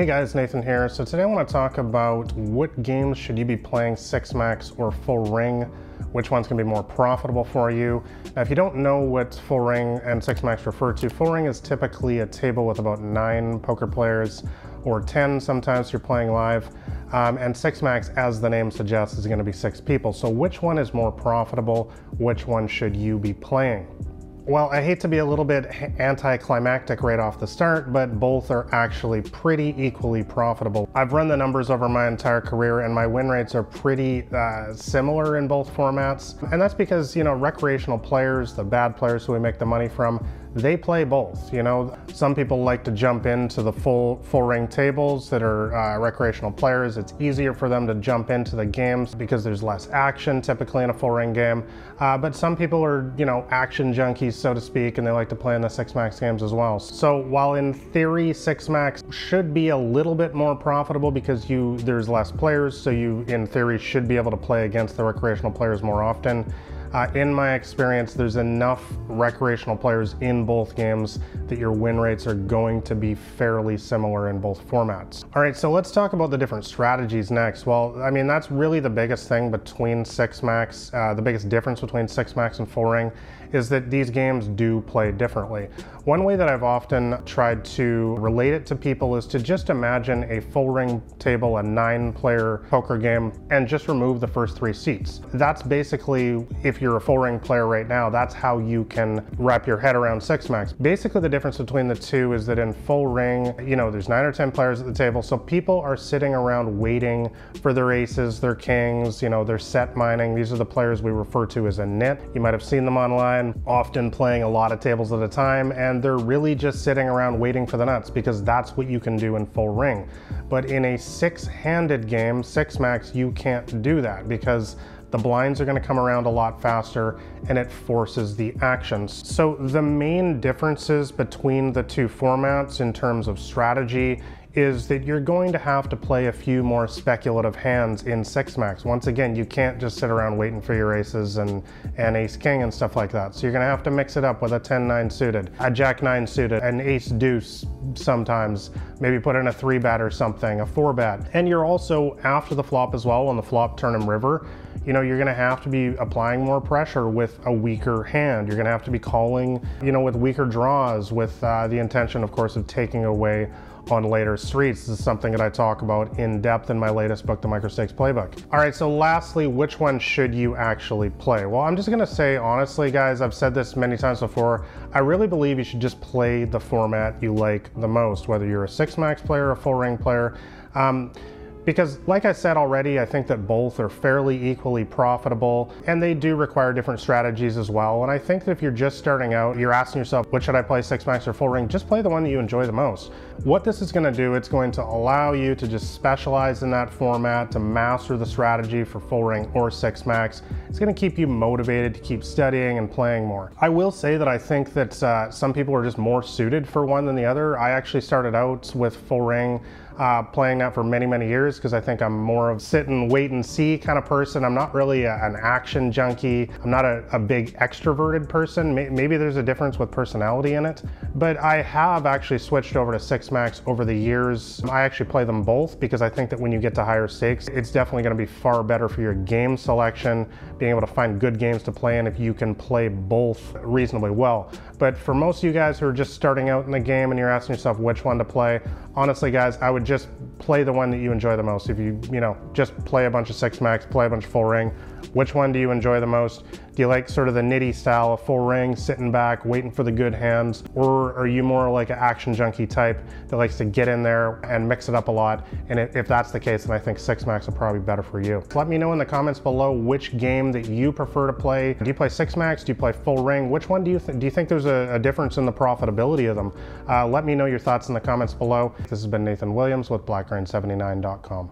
Hey guys, Nathan here. So today I want to talk about what games should you be playing six max or full ring, which one's going to be more profitable for you. Now, if you don't know what full ring and six max refer to, full ring is typically a table with about nine poker players or 10 sometimes you're playing live. Um, and six max, as the name suggests, is going to be six people. So which one is more profitable? Which one should you be playing? Well, I hate to be a little bit anticlimactic right off the start, but both are actually pretty equally profitable. I've run the numbers over my entire career and my win rates are pretty uh, similar in both formats. And that's because, you know, recreational players, the bad players who we make the money from, they play both. You know, some people like to jump into the full full ring tables that are uh, recreational players. It's easier for them to jump into the games because there's less action typically in a full ring game. Uh, but some people are, you know, action junkies, so to speak, and they like to play in the six max games as well. So while in theory six max should be a little bit more profitable because you there's less players, so you in theory should be able to play against the recreational players more often. Uh, in my experience, there's enough recreational players in both games that your win rates are going to be fairly similar in both formats. All right, so let's talk about the different strategies next. Well, I mean, that's really the biggest thing between Six Max, uh, the biggest difference between Six Max and Full Ring is that these games do play differently. One way that I've often tried to relate it to people is to just imagine a full ring table, a nine player poker game, and just remove the first three seats. That's basically, if you're a full ring player right now, that's how you can wrap your head around six max. Basically, the difference between the two is that in full ring, you know, there's nine or 10 players at the table, so people are sitting around waiting for their aces, their kings, you know, their set mining. These are the players we refer to as a nit. You might have seen them online often playing a lot of tables at a time, and they're really just sitting around waiting for the nuts because that's what you can do in full ring. But in a six handed game, six max, you can't do that because the blinds are to come around a lot faster and it forces the actions. So the main differences between the two formats in terms of strategy is that you're going to have to play a few more speculative hands in six max. Once again, you can't just sit around waiting for your aces and, and ace king and stuff like that. So you're gonna have to mix it up with a 10-9 suited, a jack-9 suited, an ace deuce sometimes, maybe put in a three bet or something, a four bet. And you're also after the flop as well on the flop turn and river, you know, you're gonna have to be applying more pressure with a weaker hand. You're gonna have to be calling, you know, with weaker draws with uh, the intention, of course, of taking away on later streets. This is something that I talk about in depth in my latest book, The Microstakes Playbook. All right, so lastly, which one should you actually play? Well, I'm just gonna say honestly, guys, I've said this many times before, I really believe you should just play the format you like the most, whether you're a six max player, or a full ring player. Um, because like I said already, I think that both are fairly equally profitable and they do require different strategies as well. And I think that if you're just starting out, you're asking yourself, what should I play, six max or full ring? Just play the one that you enjoy the most. What this is gonna do, it's going to allow you to just specialize in that format, to master the strategy for full ring or six max. It's gonna keep you motivated to keep studying and playing more. I will say that I think that uh, some people are just more suited for one than the other. I actually started out with full ring uh, playing that for many, many years because I think I'm more of sit and wait and see kind of person. I'm not really a, an action junkie. I'm not a, a big extroverted person. Maybe there's a difference with personality in it, but I have actually switched over to Six Max over the years. I actually play them both because I think that when you get to higher stakes, it's definitely going to be far better for your game selection, being able to find good games to play in if you can play both reasonably well. But for most of you guys who are just starting out in the game and you're asking yourself which one to play, honestly, guys, I would just play the one that you enjoy the most. If you, you know, just play a bunch of six max, play a bunch of full ring, which one do you enjoy the most? Do you like sort of the nitty style of full ring, sitting back, waiting for the good hands? Or are you more like an action junkie type that likes to get in there and mix it up a lot? And if that's the case, then I think six max will probably be better for you. Let me know in the comments below which game that you prefer to play. Do you play six max? Do you play full ring? Which one do you think? Do you think there's a, a difference in the profitability of them? Uh, let me know your thoughts in the comments below. This has been Nathan Williams with BlackRain79.com.